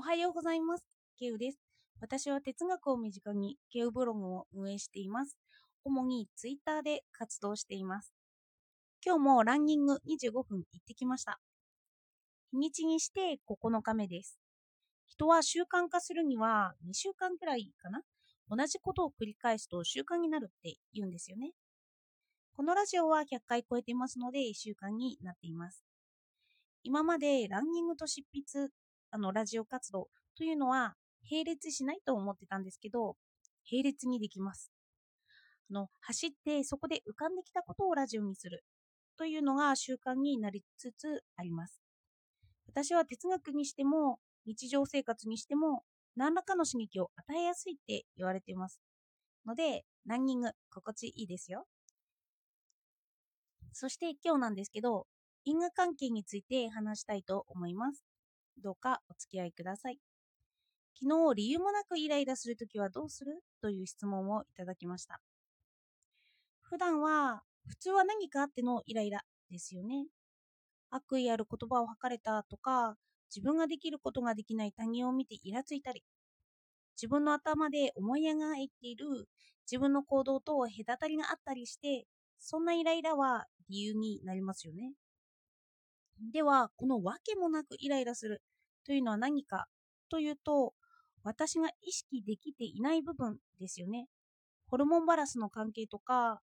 おはようございます。ケウです。私は哲学を身近にケウブログを運営しています。主にツイッターで活動しています。今日もランニング25分行ってきました。日にちにして9日目です。人は習慣化するには2週間くらいかな同じことを繰り返すと習慣になるって言うんですよね。このラジオは100回超えてますので習慣になっています。今までランニングと執筆あのラジオ活動というのは並列しないと思ってたんですけど、並列にできます。あの走ってそこで浮かんできたことをラジオにするというのが習慣になりつつあります。私は哲学にしても日常生活にしても何らかの刺激を与えやすいって言われています。ので、ランニング心地いいですよ。そして今日なんですけど、因果関係について話したいと思います。どうかお付き合いください。昨日、理由もなくイライラするときはどうする？という質問をいただきました。普段は、普通は何かあってのイライラですよね。悪意ある言葉を吐かれたとか、自分ができることができない他人を見てイラついたり、自分の頭で思い描いている自分の行動と隔たりがあったりして、そんなイライラは理由になりますよね。では、このわけもなくイライラするというのは何かというと、私が意識できていない部分ですよね。ホルモンバランスの関係とか、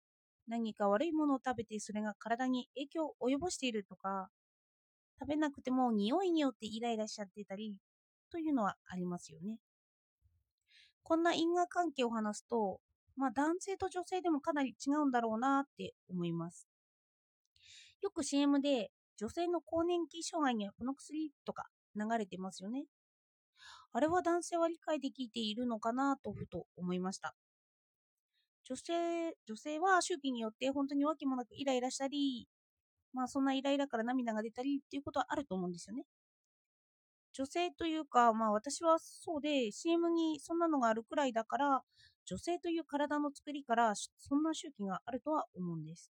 何か悪いものを食べてそれが体に影響を及ぼしているとか、食べなくても匂いによってイライラしちゃってたりというのはありますよね。こんな因果関係を話すと、まあ男性と女性でもかなり違うんだろうなって思います。よく CM で女性の更年期障害にはこの薬とか流れてますよね。あれは男性は理解できているのかなとふと思いました。女性、女性は周期によって本当にわけもなくイライラしたり、まあそんなイライラから涙が出たりっていうことはあると思うんですよね。女性というか、まあ私はそうで CM にそんなのがあるくらいだから、女性という体の作りからそんな周期があるとは思うんです。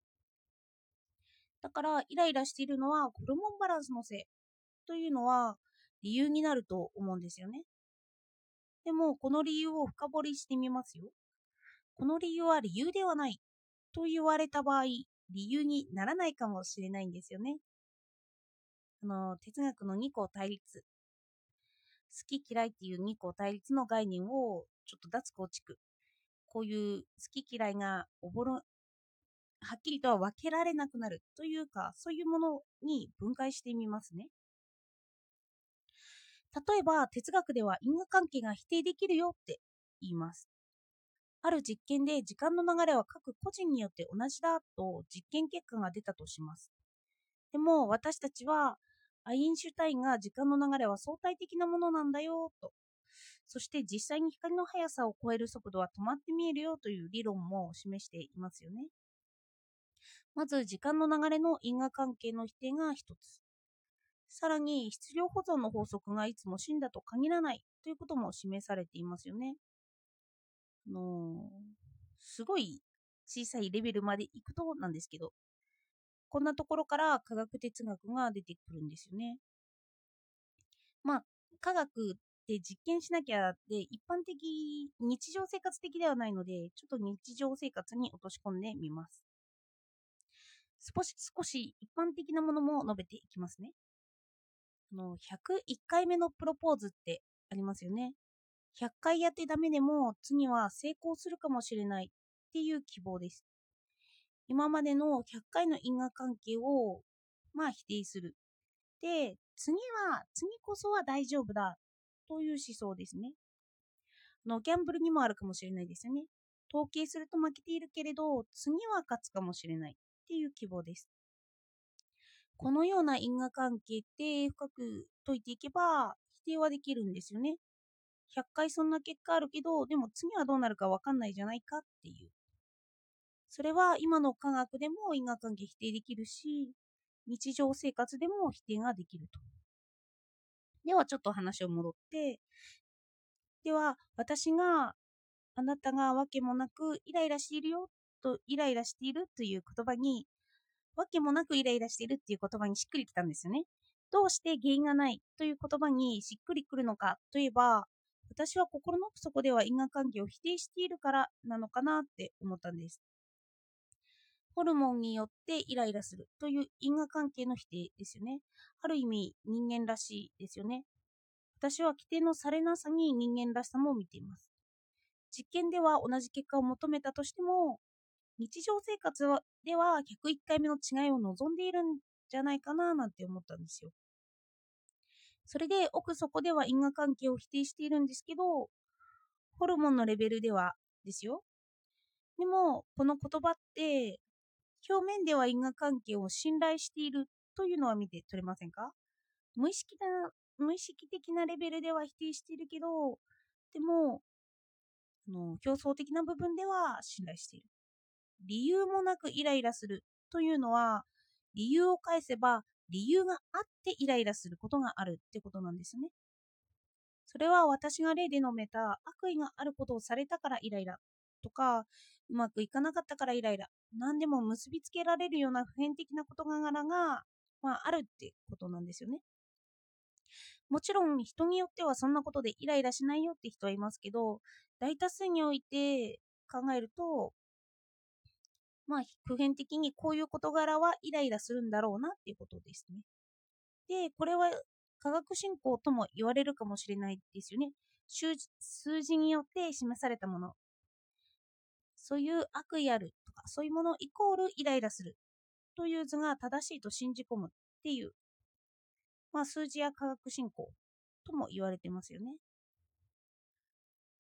だからイライラしているのはホルモンバランスのせいというのは理由になると思うんですよね。でもこの理由を深掘りしてみますよ。この理由は理由ではないと言われた場合、理由にならないかもしれないんですよね。あの哲学の二項対立。好き嫌いっていう二項対立の概念をちょっと脱構築。こういう好き嫌いがおぼろはっきりとは分けられなくなるというか、そういうものに分解してみますね。例えば、哲学では因果関係が否定できるよって言います。ある実験で時間の流れは各個人によって同じだと実験結果が出たとします。でも私たちはアインシュタインが時間の流れは相対的なものなんだよと。そして実際に光の速さを超える速度は止まって見えるよという理論も示していますよね。まず時間の流れの因果関係の否定が一つ。さらに質量保存の法則がいつも真だと限らないということも示されていますよね。あのすごい小さいレベルまでいくとなんですけど、こんなところから科学哲学が出てくるんですよね。まあ、科学って実験しなきゃで一般的、日常生活的ではないので、ちょっと日常生活に落とし込んでみます。少し少し一般的なものも述べていきますね。の101回目のプロポーズってありますよね。100回やってダメでも次は成功するかもしれないっていう希望です。今までの100回の因果関係をまあ否定する。で、次は、次こそは大丈夫だという思想ですね。のギャンブルにもあるかもしれないですよね。統計すると負けているけれど、次は勝つかもしれない。っていう希望です。このような因果関係って深く解いていけば否定はできるんですよね。100回そんな結果あるけど、でも次はどうなるかわかんないじゃないかっていう。それは今の科学でも因果関係否定できるし、日常生活でも否定ができると。ではちょっと話を戻って、では私があなたがわけもなくイライラしているよとイライラしているという言葉に、わけもなくイライラしているっていう言葉にしっくりきたんですよね。どうして原因がないという言葉にしっくりくるのかといえば、私は心の奥底では因果関係を否定しているからなのかなって思ったんです。ホルモンによってイライラするという因果関係の否定ですよね。ある意味人間らしいですよね。私は規定のされなさに人間らしさも見ています。実験では同じ結果を求めたとしても、日常生活では101回目の違いを望んでいるんじゃないかななんて思ったんですよ。それで奥底では因果関係を否定しているんですけど、ホルモンのレベルではですよ。でも、この言葉って表面では因果関係を信頼しているというのは見て取れませんか？無意識な無意識的なレベルでは否定しているけど、でも、の競争的な部分では信頼している。理由もなくイライラするというのは、理由を返せば理由があってイライラすることがあるってことなんですね。それは私が例で述べた悪意があることをされたからイライラとか、うまくいかなかったからイライラ、何でも結びつけられるような普遍的な事柄が、まあ、あるってことなんですよね。もちろん人によってはそんなことでイライラしないよって人はいますけど、大多数において考えると、まあ、普遍的にこういう事柄はイライラするんだろうなっていうことですね。で、これは科学進行とも言われるかもしれないですよね。数字によって示されたものそういう悪意あるとか、そういうものイコールイライラするという図が正しいと信じ込むっていう、まあ、数字や科学進行とも言われてますよね。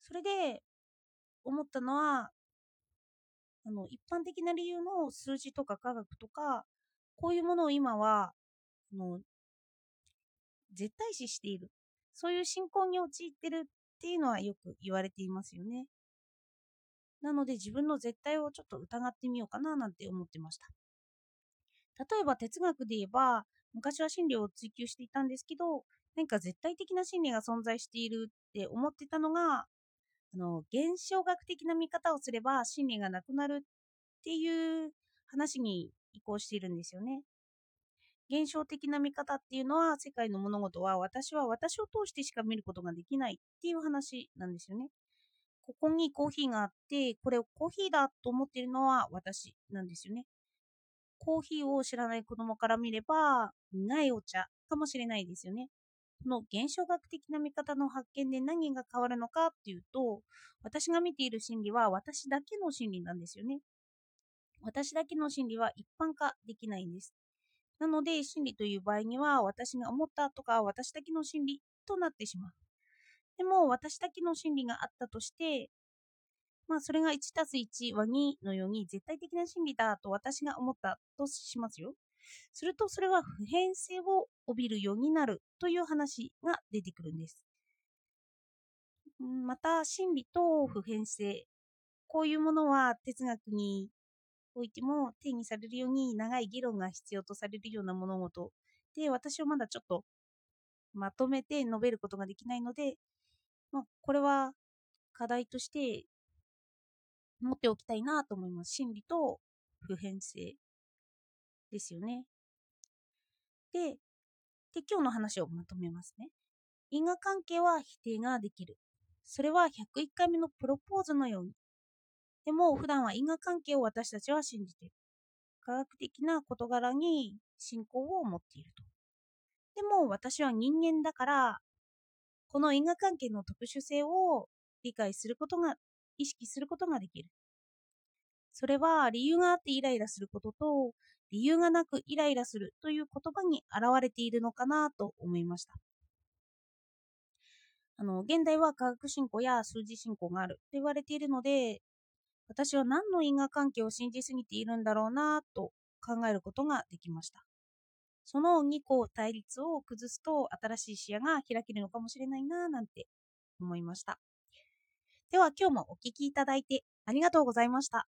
それで思ったのは、あの一般的な理由の数字とか科学とか、こういうものを今はあの絶対視している。そういう信仰に陥ってるっていうのはよく言われていますよね。なので自分の絶対をちょっと疑ってみようかななんて思ってました。例えば哲学で言えば、昔は真理を追求していたんですけど、何か絶対的な真理が存在しているって思ってたのが、あの現象学的な見方をすれば真理がなくなるっていう話に移行しているんですよね。現象的な見方っていうのは世界の物事は私は私を通してしか見ることができないっていう話なんですよね。ここにコーヒーがあって、これをコーヒーだと思っているのは私なんですよね。コーヒーを知らない子供から見れば、苦いお茶かもしれないですよね。の現象学的な見方の発見で何が変わるのかっていうと、私が見ている心理は私だけの心理なんですよね。私だけの心理は一般化できないんです。なので、心理という場合には、私が思ったとか、私だけの心理となってしまう。でも私だけの心理があったとして、まあそれが1たす1は2のように絶対的な真理だと私が思ったとしますよ。するとそれは普遍性を帯びるようになるという話が出てくるんです。また真理と普遍性、こういうものは哲学においても定義されるように長い議論が必要とされるような物事で私はまだちょっとまとめて述べることができないのでまあ、これは課題として持っておきたいなと思います。心理と普遍性ですよね。で、で今日の話をまとめますね。因果関係は否定ができる。それは101回目のプロポーズのように。でも普段は因果関係を私たちは信じている。科学的な事柄に信仰を持っていると。でも私は人間だからこの因果関係の特殊性を理解することが、意識することができる。それは理由があってイライラすることと、理由がなくイライラするという言葉に表れているのかなと思いました。あの、現代は科学進行や数字進行があると言われているので、私は何の因果関係を信じすぎているんだろうなと考えることができました。その2個対立を崩すと新しい視野が開けるのかもしれないななんて思いました。では今日もお聴きいただいてありがとうございました。